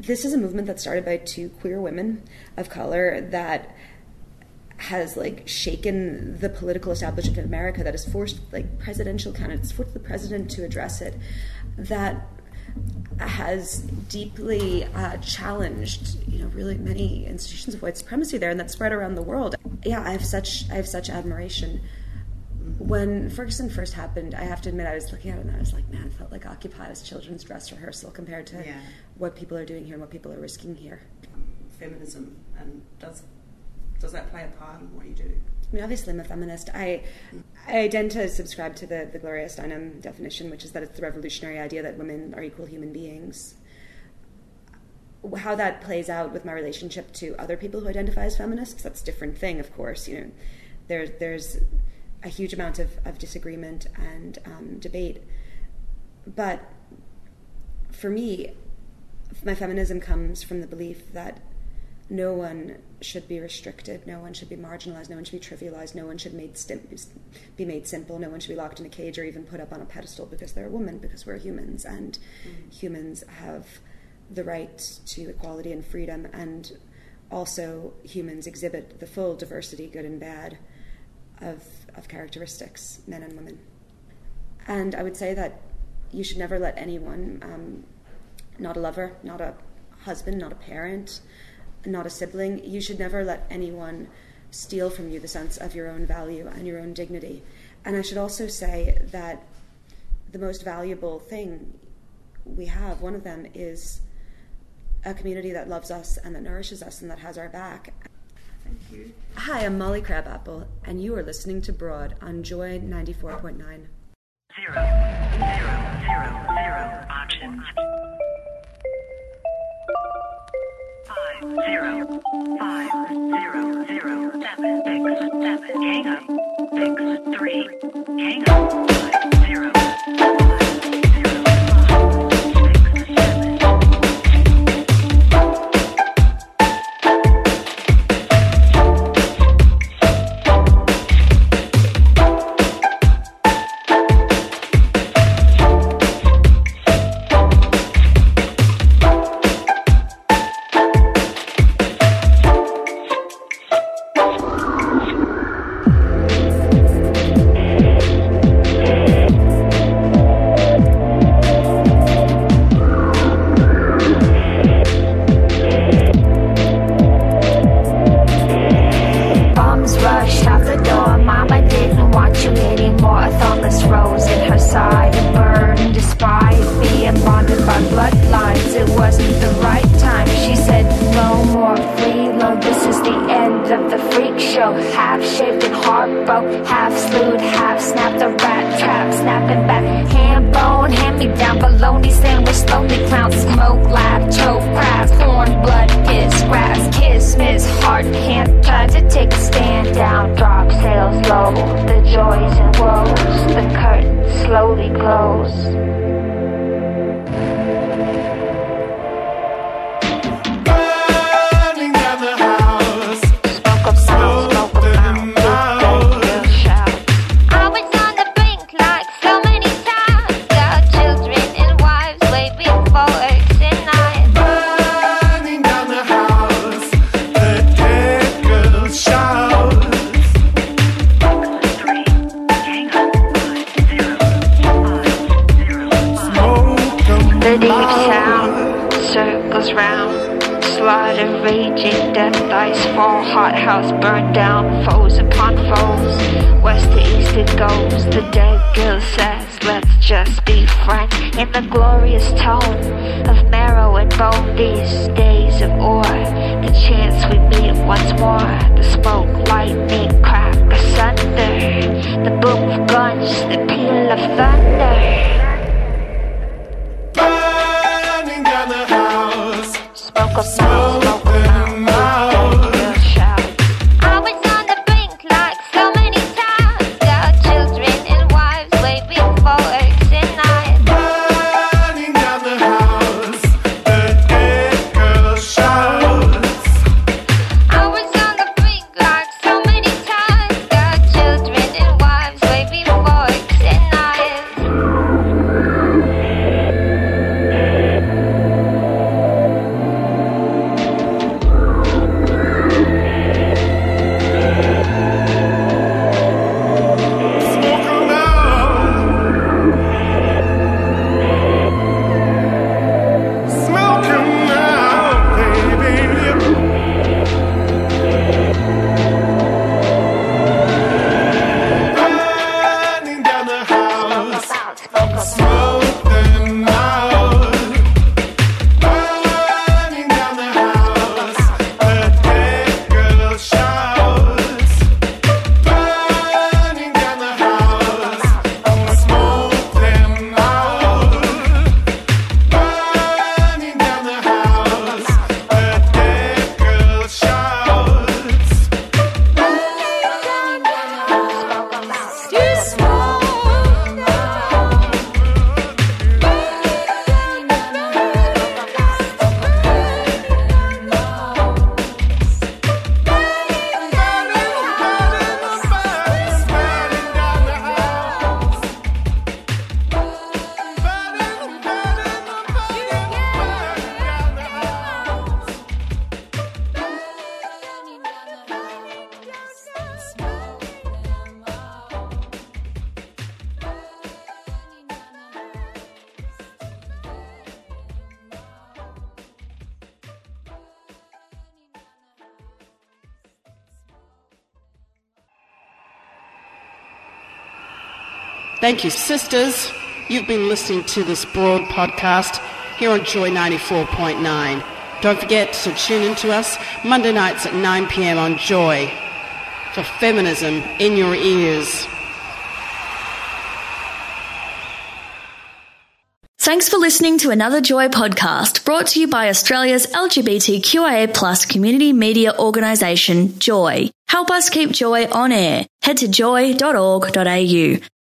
this is a movement that started by two queer women of color that has like shaken the political establishment in America that has forced like presidential candidates, forced the president to address it, that has deeply uh, challenged, you know, really many institutions of white supremacy there, and that spread around the world. Yeah, I have such I have such admiration. When Ferguson first happened, I have to admit I was looking at it and I was like, man, it felt like Occupy was children's dress rehearsal compared to Yeah. What people are doing here and what people are risking here. Feminism and does does that play a part in what you do? I mean, obviously, I'm a feminist. I I tend to subscribe to the, the Gloria Steinem definition, which is that it's the revolutionary idea that women are equal human beings. How that plays out with my relationship to other people who identify as feminists, that's a different thing, of course. You know, there, there's a huge amount of, of disagreement and um, debate. But for me, my feminism comes from the belief that no one should be restricted, no one should be marginalized, no one should be trivialized, no one should made stim- be made simple, no one should be locked in a cage or even put up on a pedestal because they're a woman, because we're humans, and humans have the right to equality and freedom, and also humans exhibit the full diversity, good and bad, of, of characteristics, men and women. And I would say that you should never let anyone, um, not a lover, not a husband, not a parent, not a sibling, you should never let anyone steal from you the sense of your own value and your own dignity. And I should also say that the most valuable thing we have, one of them, is a community that loves us and that nourishes us and that has our back. Thank you. Hi, I'm Molly Crabapple, and you are listening to Broad on Joy 94.9. Zero, zero, zero, zero, option. Zero, five, zero, zero, seven, six, seven, hang up, six, three, hang up, five, zero, sails low. The joys and woes. The curtain slowly close. House burned down, foes upon foes. West to east it goes. The dead girl says, Let's just be frank. In the glorious tone of marrow and bone, these days of ore. The chance we meet once more. The smoke, lightning, crack asunder. The boom of guns, the peal of thunder. Burning down the house. Smoke of Smoke Thank you, sisters. You've been listening to this broad podcast here on Joy 94.9. Don't forget to tune in to us Monday nights at 9 p.m. on Joy for feminism in your ears. Thanks for listening to another Joy podcast brought to you by Australia's LGBTQIA plus community media organisation, Joy. Help us keep Joy on air. Head to joy.org.au.